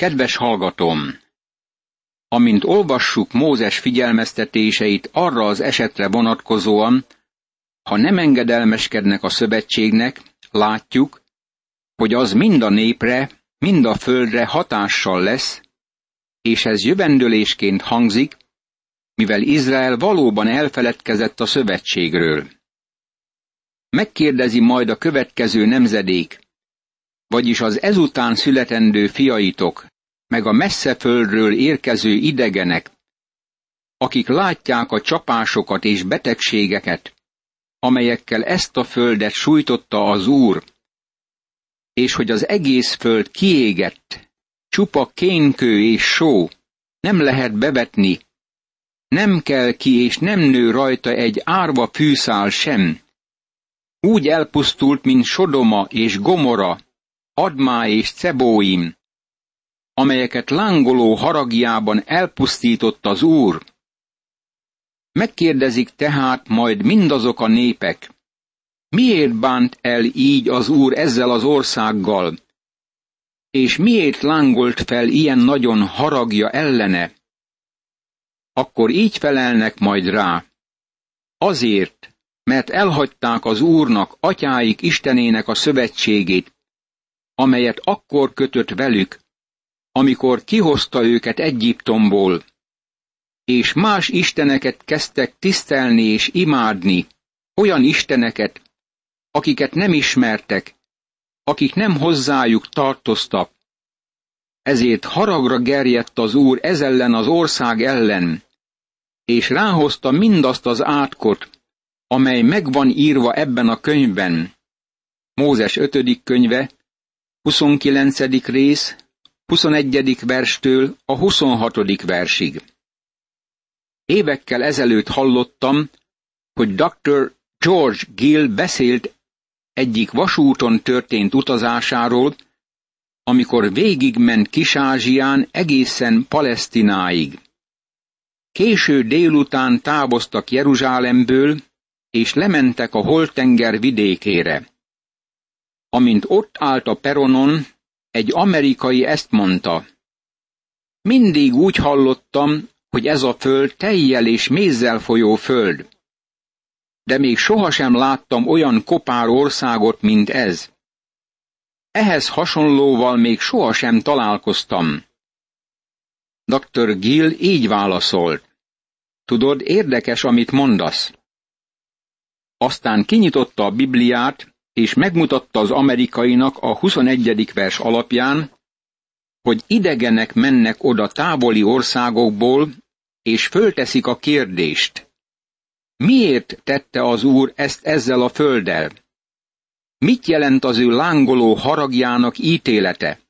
Kedves hallgatom! Amint olvassuk Mózes figyelmeztetéseit arra az esetre vonatkozóan, ha nem engedelmeskednek a szövetségnek, látjuk, hogy az mind a népre, mind a földre hatással lesz, és ez jövendőlésként hangzik, mivel Izrael valóban elfeledkezett a szövetségről. Megkérdezi majd a következő nemzedék, vagyis az ezután születendő fiaitok, meg a messze földről érkező idegenek, akik látják a csapásokat és betegségeket, amelyekkel ezt a földet sújtotta az Úr, és hogy az egész föld kiégett, csupa kénkő és só, nem lehet bevetni, nem kell ki és nem nő rajta egy árva fűszál sem. Úgy elpusztult, mint Sodoma és Gomora, Admá és Cebóim, amelyeket lángoló haragjában elpusztított az Úr. Megkérdezik tehát majd mindazok a népek, miért bánt el így az Úr ezzel az országgal, és miért lángolt fel ilyen nagyon haragja ellene? Akkor így felelnek majd rá. Azért, mert elhagyták az Úrnak, atyáik Istenének a szövetségét, amelyet akkor kötött velük, amikor kihozta őket Egyiptomból, és más isteneket kezdtek tisztelni és imádni, olyan isteneket, akiket nem ismertek, akik nem hozzájuk tartoztak. Ezért haragra gerjedt az Úr ez ellen az ország ellen, és ráhozta mindazt az átkot, amely megvan írva ebben a könyvben. Mózes 5. könyve, 29. rész, 21. verstől a 26. versig. Évekkel ezelőtt hallottam, hogy dr. George Gill beszélt egyik vasúton történt utazásáról, amikor végigment Kis-Ázsián egészen Palesztináig. Késő délután távoztak Jeruzsálemből, és lementek a Holtenger vidékére. Amint ott állt a peronon, egy amerikai ezt mondta. Mindig úgy hallottam, hogy ez a föld tejjel és mézzel folyó föld. De még sohasem láttam olyan kopár országot, mint ez. Ehhez hasonlóval még sohasem találkoztam. Dr. Gill így válaszolt. Tudod, érdekes, amit mondasz. Aztán kinyitotta a Bibliát, és megmutatta az amerikainak a 21. vers alapján, hogy idegenek mennek oda távoli országokból, és fölteszik a kérdést. Miért tette az Úr ezt ezzel a földdel? Mit jelent az ő lángoló haragjának ítélete?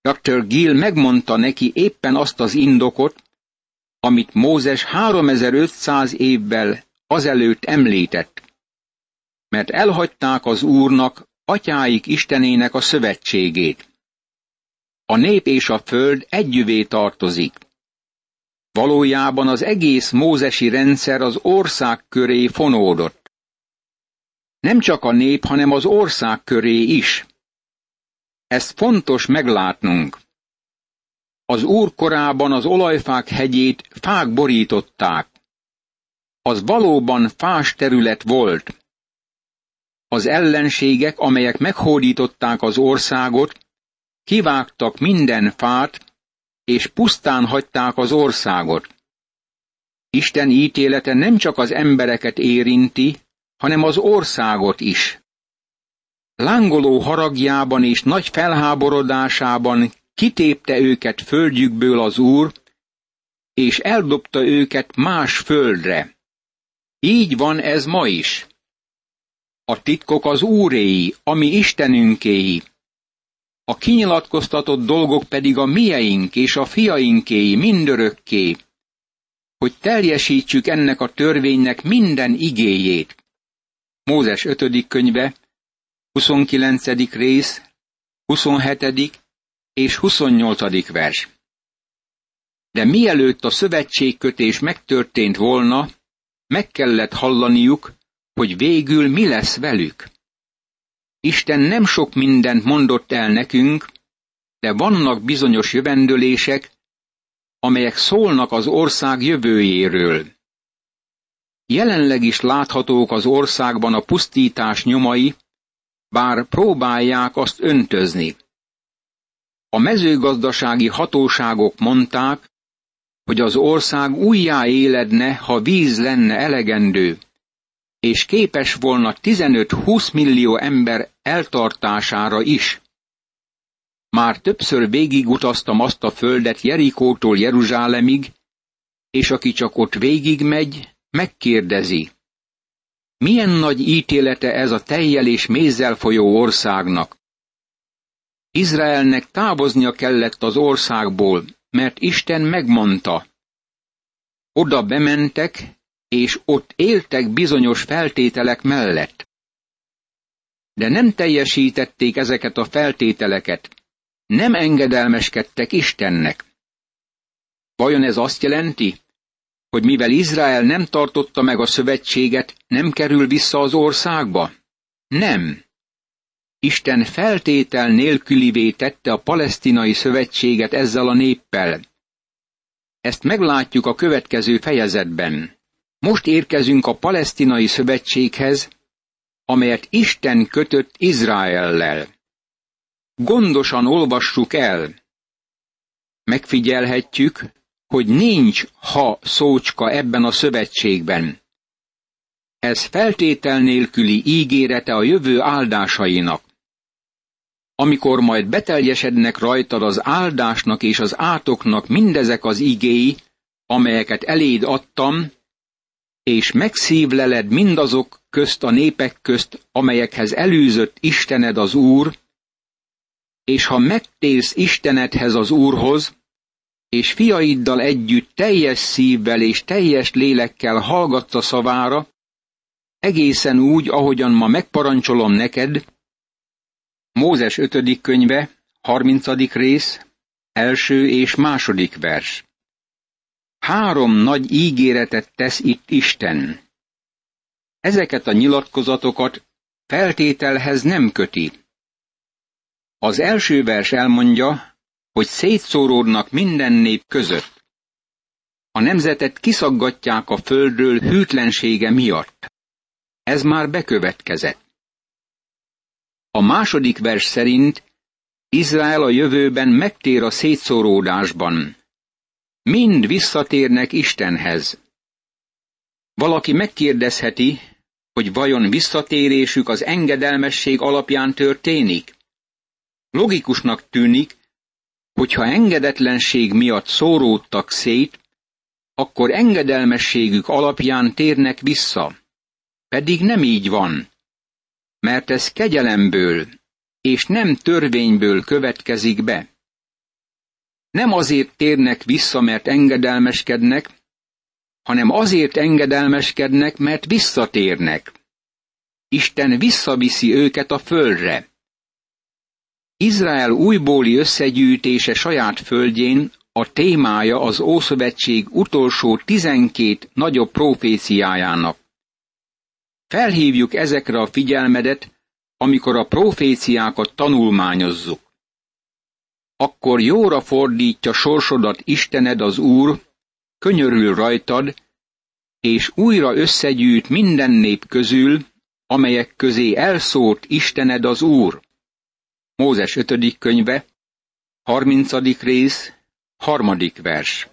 Dr. Gill megmondta neki éppen azt az indokot, amit Mózes 3500 évvel azelőtt említett. Mert elhagyták az Úrnak, atyáik Istenének a szövetségét. A nép és a föld együvé tartozik. Valójában az egész mózesi rendszer az ország köré fonódott. Nem csak a nép, hanem az ország köré is. Ezt fontos meglátnunk. Az úr korában az olajfák hegyét fák borították. Az valóban fás terület volt. Az ellenségek, amelyek meghódították az országot, kivágtak minden fát, és pusztán hagyták az országot. Isten ítélete nem csak az embereket érinti, hanem az országot is. Lángoló haragjában és nagy felháborodásában kitépte őket földjükből az Úr, és eldobta őket más földre. Így van ez ma is. A titkok az Úréi, ami Istenünkéi. A kinyilatkoztatott dolgok pedig a mieink és a fiainkéi mindörökké, hogy teljesítsük ennek a törvénynek minden igéjét. Mózes 5. könyve, 29. rész, 27. és 28. vers. De mielőtt a szövetségkötés megtörtént volna, meg kellett hallaniuk, hogy végül mi lesz velük. Isten nem sok mindent mondott el nekünk, de vannak bizonyos jövendőlések, amelyek szólnak az ország jövőjéről. Jelenleg is láthatók az országban a pusztítás nyomai, bár próbálják azt öntözni. A mezőgazdasági hatóságok mondták, hogy az ország újjá éledne, ha víz lenne elegendő, és képes volna 15-20 millió ember eltartására is. Már többször végigutaztam azt a földet Jerikótól Jeruzsálemig, és aki csak ott végigmegy, megkérdezi. Milyen nagy ítélete ez a tejjel és mézzel folyó országnak? Izraelnek távoznia kellett az országból, mert Isten megmondta. Oda bementek, és ott éltek bizonyos feltételek mellett. De nem teljesítették ezeket a feltételeket, nem engedelmeskedtek Istennek. Vajon ez azt jelenti, hogy mivel Izrael nem tartotta meg a szövetséget, nem kerül vissza az országba? Nem. Isten feltétel nélkülivé tette a palesztinai szövetséget ezzel a néppel. Ezt meglátjuk a következő fejezetben. Most érkezünk a palesztinai szövetséghez, amelyet Isten kötött Izraellel. Gondosan olvassuk el. Megfigyelhetjük, hogy nincs ha szócska ebben a szövetségben. Ez feltétel nélküli ígérete a jövő áldásainak. Amikor majd beteljesednek rajtad az áldásnak és az átoknak mindezek az igéi, amelyeket eléd adtam, és megszívleled mindazok közt a népek közt, amelyekhez elűzött Istened az Úr, és ha megtérsz Istenedhez az Úrhoz, és fiaiddal együtt teljes szívvel és teljes lélekkel hallgatsz a szavára, egészen úgy, ahogyan ma megparancsolom neked, Mózes 5. könyve, 30. rész, első és második vers. Három nagy ígéretet tesz itt Isten. Ezeket a nyilatkozatokat feltételhez nem köti. Az első vers elmondja, hogy szétszóródnak minden nép között. A nemzetet kiszaggatják a földről hűtlensége miatt. Ez már bekövetkezett. A második vers szerint Izrael a jövőben megtér a szétszóródásban. Mind visszatérnek Istenhez. Valaki megkérdezheti, hogy vajon visszatérésük az engedelmesség alapján történik? Logikusnak tűnik, hogyha engedetlenség miatt szóródtak szét, akkor engedelmességük alapján térnek vissza. Pedig nem így van, mert ez kegyelemből és nem törvényből következik be. Nem azért térnek vissza, mert engedelmeskednek, hanem azért engedelmeskednek, mert visszatérnek. Isten visszaviszi őket a földre. Izrael újbóli összegyűjtése saját földjén a témája az Ószövetség utolsó tizenkét nagyobb proféciájának. Felhívjuk ezekre a figyelmedet, amikor a proféciákat tanulmányozzuk. Akkor jóra fordítja sorsodat Istened az Úr, könyörül rajtad, és újra összegyűjt minden nép közül, amelyek közé elszólt Istened az Úr. Mózes 5. könyve, 30. rész, harmadik vers.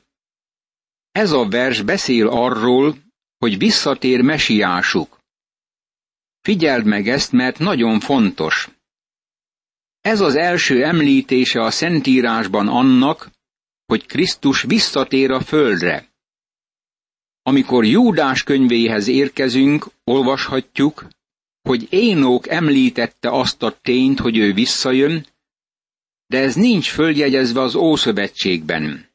Ez a vers beszél arról, hogy visszatér mesiásuk. Figyeld meg ezt, mert nagyon fontos. Ez az első említése a Szentírásban annak, hogy Krisztus visszatér a földre. Amikor Júdás könyvéhez érkezünk, olvashatjuk, hogy Énók említette azt a tényt, hogy ő visszajön, de ez nincs följegyezve az Ószövetségben.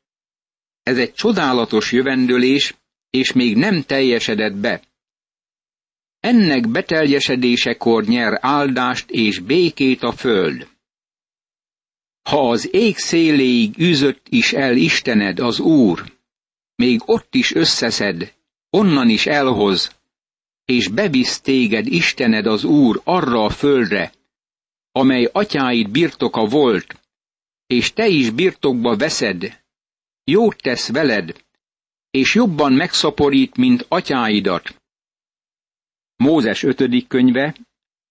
Ez egy csodálatos jövendőlés, és még nem teljesedett be. Ennek beteljesedésekor nyer áldást és békét a föld. Ha az ég széléig űzött is el Istened, az Úr, még ott is összeszed, onnan is elhoz, és bevisz téged Istened az Úr arra a földre, amely atyáid birtoka volt, és te is birtokba veszed, jót tesz veled, és jobban megszaporít, mint atyáidat. Mózes ötödik könyve,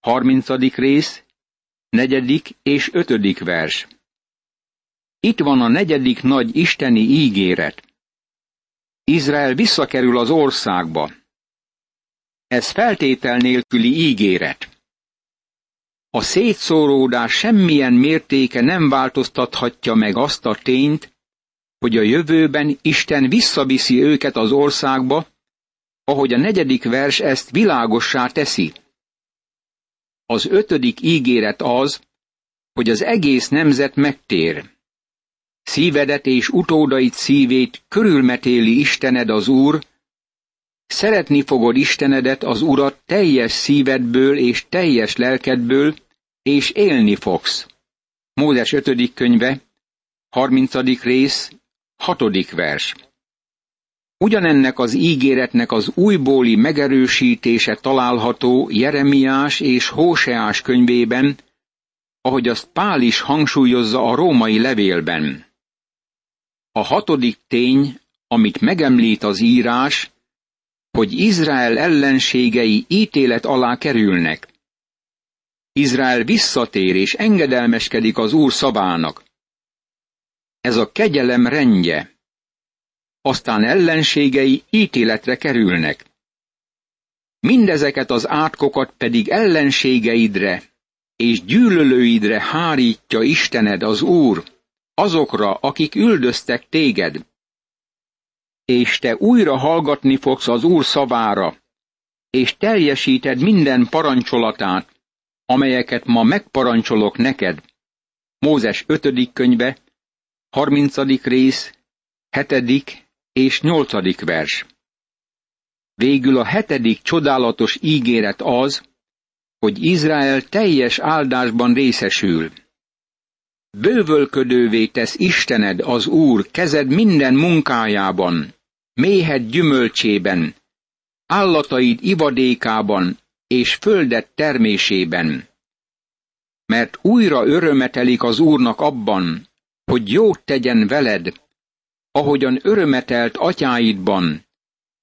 harmincadik rész, negyedik és ötödik vers. Itt van a negyedik nagy isteni ígéret. Izrael visszakerül az országba. Ez feltétel nélküli ígéret. A szétszóródás semmilyen mértéke nem változtathatja meg azt a tényt, hogy a jövőben Isten visszaviszi őket az országba, ahogy a negyedik vers ezt világossá teszi. Az ötödik ígéret az, hogy az egész nemzet megtér. Szívedet és utódait szívét körülmetéli Istened az Úr, szeretni fogod Istenedet, az Urat teljes szívedből és teljes lelkedből, és élni fogsz. Mózes 5. könyve, 30. rész, 6. vers. Ugyanennek az ígéretnek az újbóli megerősítése található Jeremiás és Hóseás könyvében, ahogy azt Pál is hangsúlyozza a római levélben. A hatodik tény, amit megemlít az írás, hogy Izrael ellenségei ítélet alá kerülnek. Izrael visszatér és engedelmeskedik az Úr szabának. Ez a kegyelem rendje. Aztán ellenségei ítéletre kerülnek. Mindezeket az átkokat pedig ellenségeidre és gyűlölőidre hárítja Istened az Úr, azokra, akik üldöztek téged. És te újra hallgatni fogsz az Úr szavára, és teljesíted minden parancsolatát, amelyeket ma megparancsolok neked. Mózes 5. könyve, 30. rész, 7. és 8. vers. Végül a hetedik csodálatos ígéret az, hogy Izrael teljes áldásban részesül. Bővölködővé tesz Istened az Úr kezed minden munkájában, méhed gyümölcsében, állataid ivadékában és földet termésében. Mert újra örömetelik az Úrnak abban, hogy jót tegyen veled, ahogyan örömetelt atyáidban,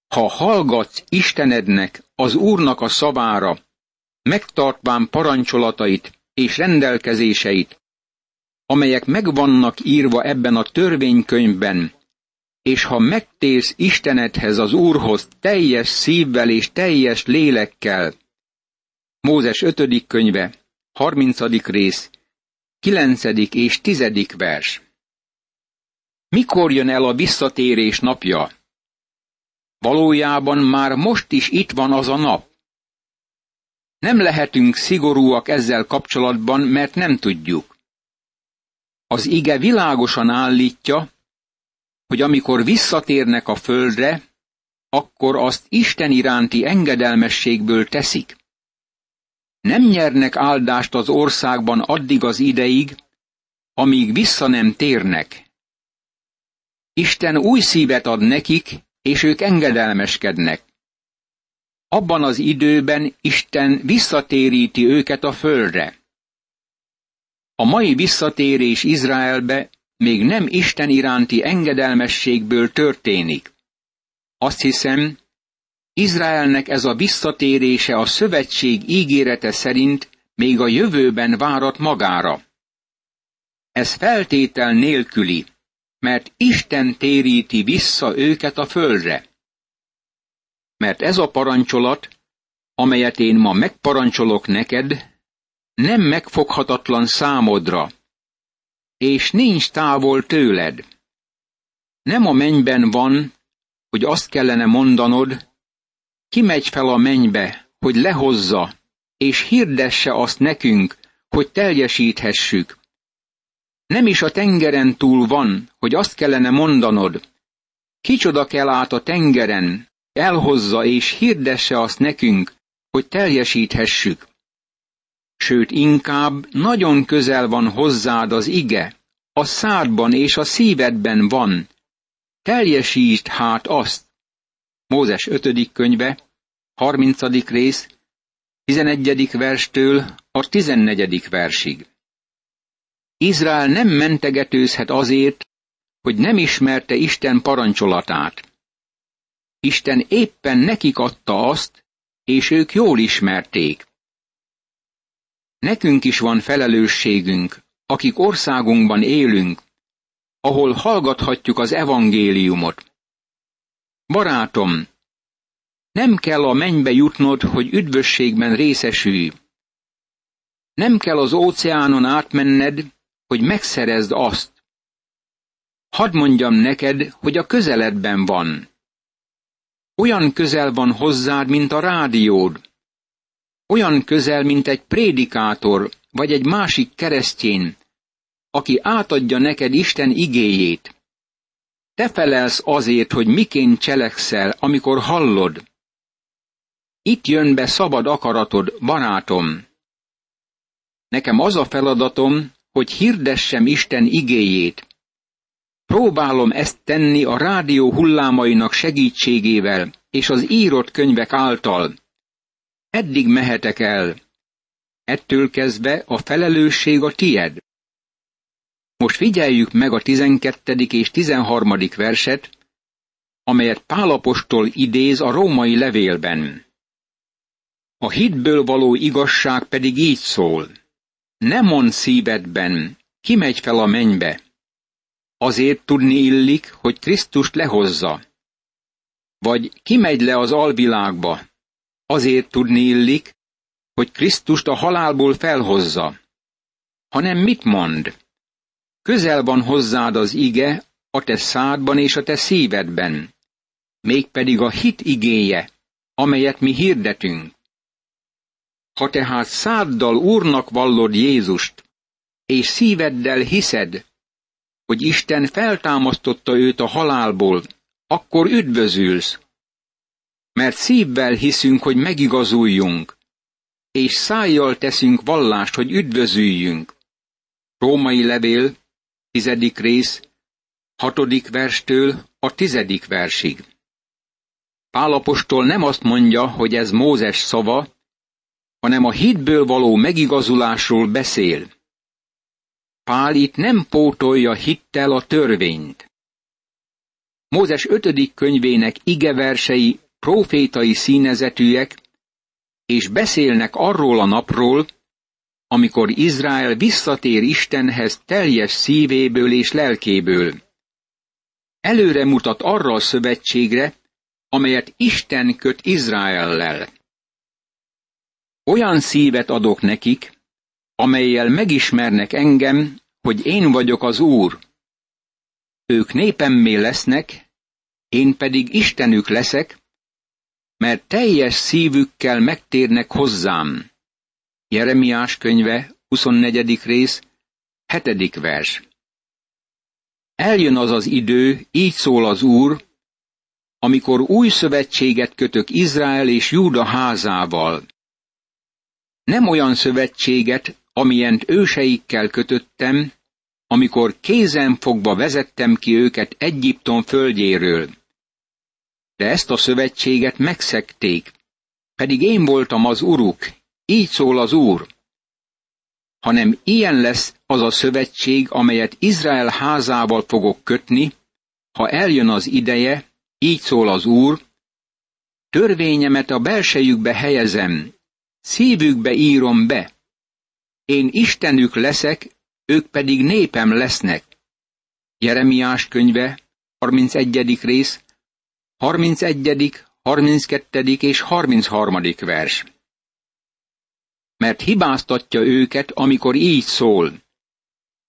ha hallgatsz Istenednek, az Úrnak a szavára, megtartván parancsolatait és rendelkezéseit, amelyek megvannak írva ebben a törvénykönyvben, és ha megtérsz Istenedhez az Úrhoz teljes szívvel és teljes lélekkel, Mózes 5. könyve, 30. rész, 9. és 10. vers. Mikor jön el a visszatérés napja? Valójában már most is itt van az a nap. Nem lehetünk szigorúak ezzel kapcsolatban, mert nem tudjuk. Az ige világosan állítja, hogy amikor visszatérnek a földre, akkor azt Isten iránti engedelmességből teszik. Nem nyernek áldást az országban addig az ideig, amíg vissza nem térnek. Isten új szívet ad nekik, és ők engedelmeskednek. Abban az időben Isten visszatéríti őket a földre. A mai visszatérés Izraelbe még nem Isten iránti engedelmességből történik. Azt hiszem, Izraelnek ez a visszatérése a szövetség ígérete szerint még a jövőben várat magára. Ez feltétel nélküli, mert Isten téríti vissza őket a földre. Mert ez a parancsolat, amelyet én ma megparancsolok neked, nem megfoghatatlan számodra, és nincs távol tőled. Nem a mennyben van, hogy azt kellene mondanod, ki megy fel a mennybe, hogy lehozza, és hirdesse azt nekünk, hogy teljesíthessük. Nem is a tengeren túl van, hogy azt kellene mondanod, kicsoda kell át a tengeren, elhozza és hirdesse azt nekünk, hogy teljesíthessük sőt inkább nagyon közel van hozzád az ige, a szádban és a szívedben van. Teljesítsd hát azt. Mózes 5. könyve, 30. rész, 11. verstől a 14. versig. Izrael nem mentegetőzhet azért, hogy nem ismerte Isten parancsolatát. Isten éppen nekik adta azt, és ők jól ismerték. Nekünk is van felelősségünk, akik országunkban élünk, ahol hallgathatjuk az evangéliumot. Barátom, nem kell a mennybe jutnod, hogy üdvösségben részesülj. Nem kell az óceánon átmenned, hogy megszerezd azt. Hadd mondjam neked, hogy a közeledben van. Olyan közel van hozzád, mint a rádiód. Olyan közel, mint egy prédikátor, vagy egy másik keresztjén, aki átadja neked Isten igéjét. Te felelsz azért, hogy miként cselekszel, amikor hallod. Itt jön be szabad akaratod, barátom. Nekem az a feladatom, hogy hirdessem Isten igéjét. Próbálom ezt tenni a rádió hullámainak segítségével és az írott könyvek által. Eddig mehetek el. Ettől kezdve a felelősség a tied. Most figyeljük meg a 12. és 13. verset, amelyet Pálapostól idéz a római levélben. A hitből való igazság pedig így szól. Ne mond szívedben, ki megy fel a mennybe. Azért tudni illik, hogy Krisztust lehozza. Vagy ki megy le az alvilágba. Azért tudni illik, hogy Krisztust a halálból felhozza. Hanem mit mond? Közel van hozzád az ige, a te szádban és a te szívedben, mégpedig a hit igéje, amelyet mi hirdetünk. Ha tehát száddal Úrnak vallod Jézust, és szíveddel hiszed, hogy Isten feltámasztotta őt a halálból, akkor üdvözülsz. Mert szívvel hiszünk, hogy megigazuljunk, és szájjal teszünk vallást, hogy üdvözüljünk. Római levél, tizedik rész, hatodik verstől a tizedik versig. Pálapostól nem azt mondja, hogy ez Mózes szava, hanem a hitből való megigazulásról beszél. Pál itt nem pótolja hittel a törvényt. Mózes ötödik könyvének igeversei profétai színezetűek, és beszélnek arról a napról, amikor Izrael visszatér Istenhez teljes szívéből és lelkéből. Előre mutat arra a szövetségre, amelyet Isten köt Izraellel. Olyan szívet adok nekik, amelyel megismernek engem, hogy én vagyok az Úr. Ők népemmé lesznek, én pedig Istenük leszek, mert teljes szívükkel megtérnek hozzám. Jeremiás könyve, 24. rész, 7. vers. Eljön az az idő, így szól az Úr, amikor új szövetséget kötök Izrael és Júda házával. Nem olyan szövetséget, amilyent őseikkel kötöttem, amikor kézen fogva vezettem ki őket Egyiptom földjéről. De ezt a szövetséget megszekték, pedig én voltam az uruk, így szól az Úr. Hanem ilyen lesz az a szövetség, amelyet Izrael házával fogok kötni, ha eljön az ideje, így szól az Úr, törvényemet a belsejükbe helyezem, szívükbe írom be. Én Istenük leszek, ők pedig népem lesznek. Jeremiás könyve, 31. rész, 31., 32. és 33. vers mert hibáztatja őket, amikor így szól.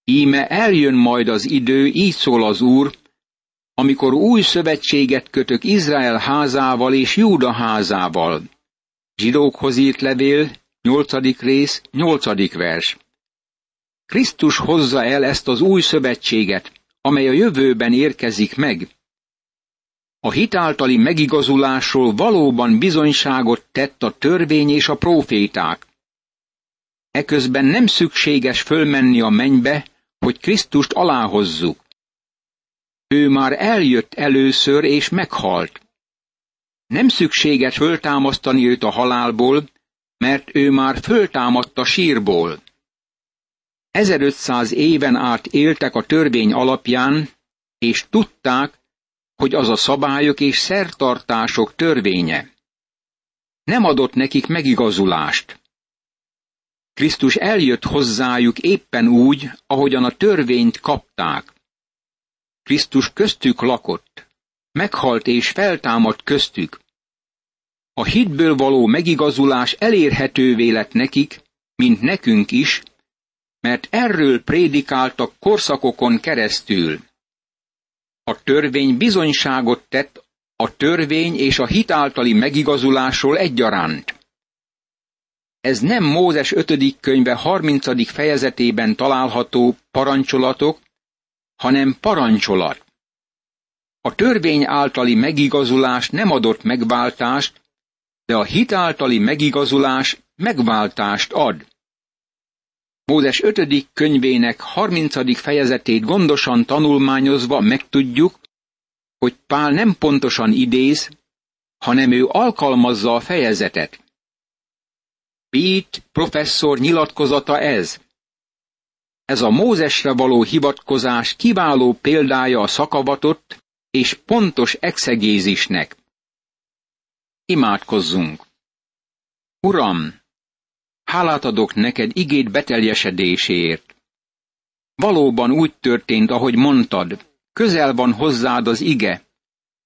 Íme eljön majd az idő, így szól az Úr, amikor új szövetséget kötök Izrael házával és Júda házával. Zsidókhoz írt levél, 8. rész, 8. vers. Krisztus hozza el ezt az új szövetséget, amely a jövőben érkezik meg. A hitáltali megigazulásról valóban bizonyságot tett a törvény és a próféták. Eközben nem szükséges fölmenni a mennybe, hogy Krisztust aláhozzuk. Ő már eljött először és meghalt. Nem szükséges föltámasztani őt a halálból, mert ő már föltámadta sírból. 1500 éven át éltek a törvény alapján, és tudták, hogy az a szabályok és szertartások törvénye. Nem adott nekik megigazulást. Krisztus eljött hozzájuk éppen úgy, ahogyan a törvényt kapták. Krisztus köztük lakott, meghalt és feltámadt köztük. A hitből való megigazulás elérhetővé lett nekik, mint nekünk is, mert erről prédikáltak korszakokon keresztül. A törvény bizonyságot tett a törvény és a hitáltali megigazulásról egyaránt. Ez nem Mózes 5. könyve 30. fejezetében található parancsolatok, hanem parancsolat. A törvény általi megigazulás nem adott megváltást, de a hit általi megigazulás megváltást ad. Mózes 5. könyvének 30. fejezetét gondosan tanulmányozva megtudjuk, hogy Pál nem pontosan idéz, hanem ő alkalmazza a fejezetet. Pete professzor nyilatkozata ez. Ez a Mózesre való hivatkozás kiváló példája a szakavatott és pontos exegézisnek. Imádkozzunk! Uram, hálát adok neked igét beteljesedéséért. Valóban úgy történt, ahogy mondtad, közel van hozzád az ige,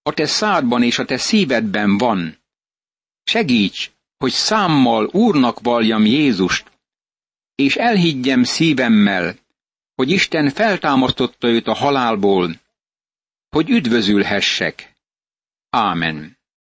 a te szádban és a te szívedben van. Segíts, hogy számmal Úrnak valljam Jézust, és elhiggyem szívemmel, hogy Isten feltámasztotta őt a halálból, hogy üdvözülhessek. Ámen.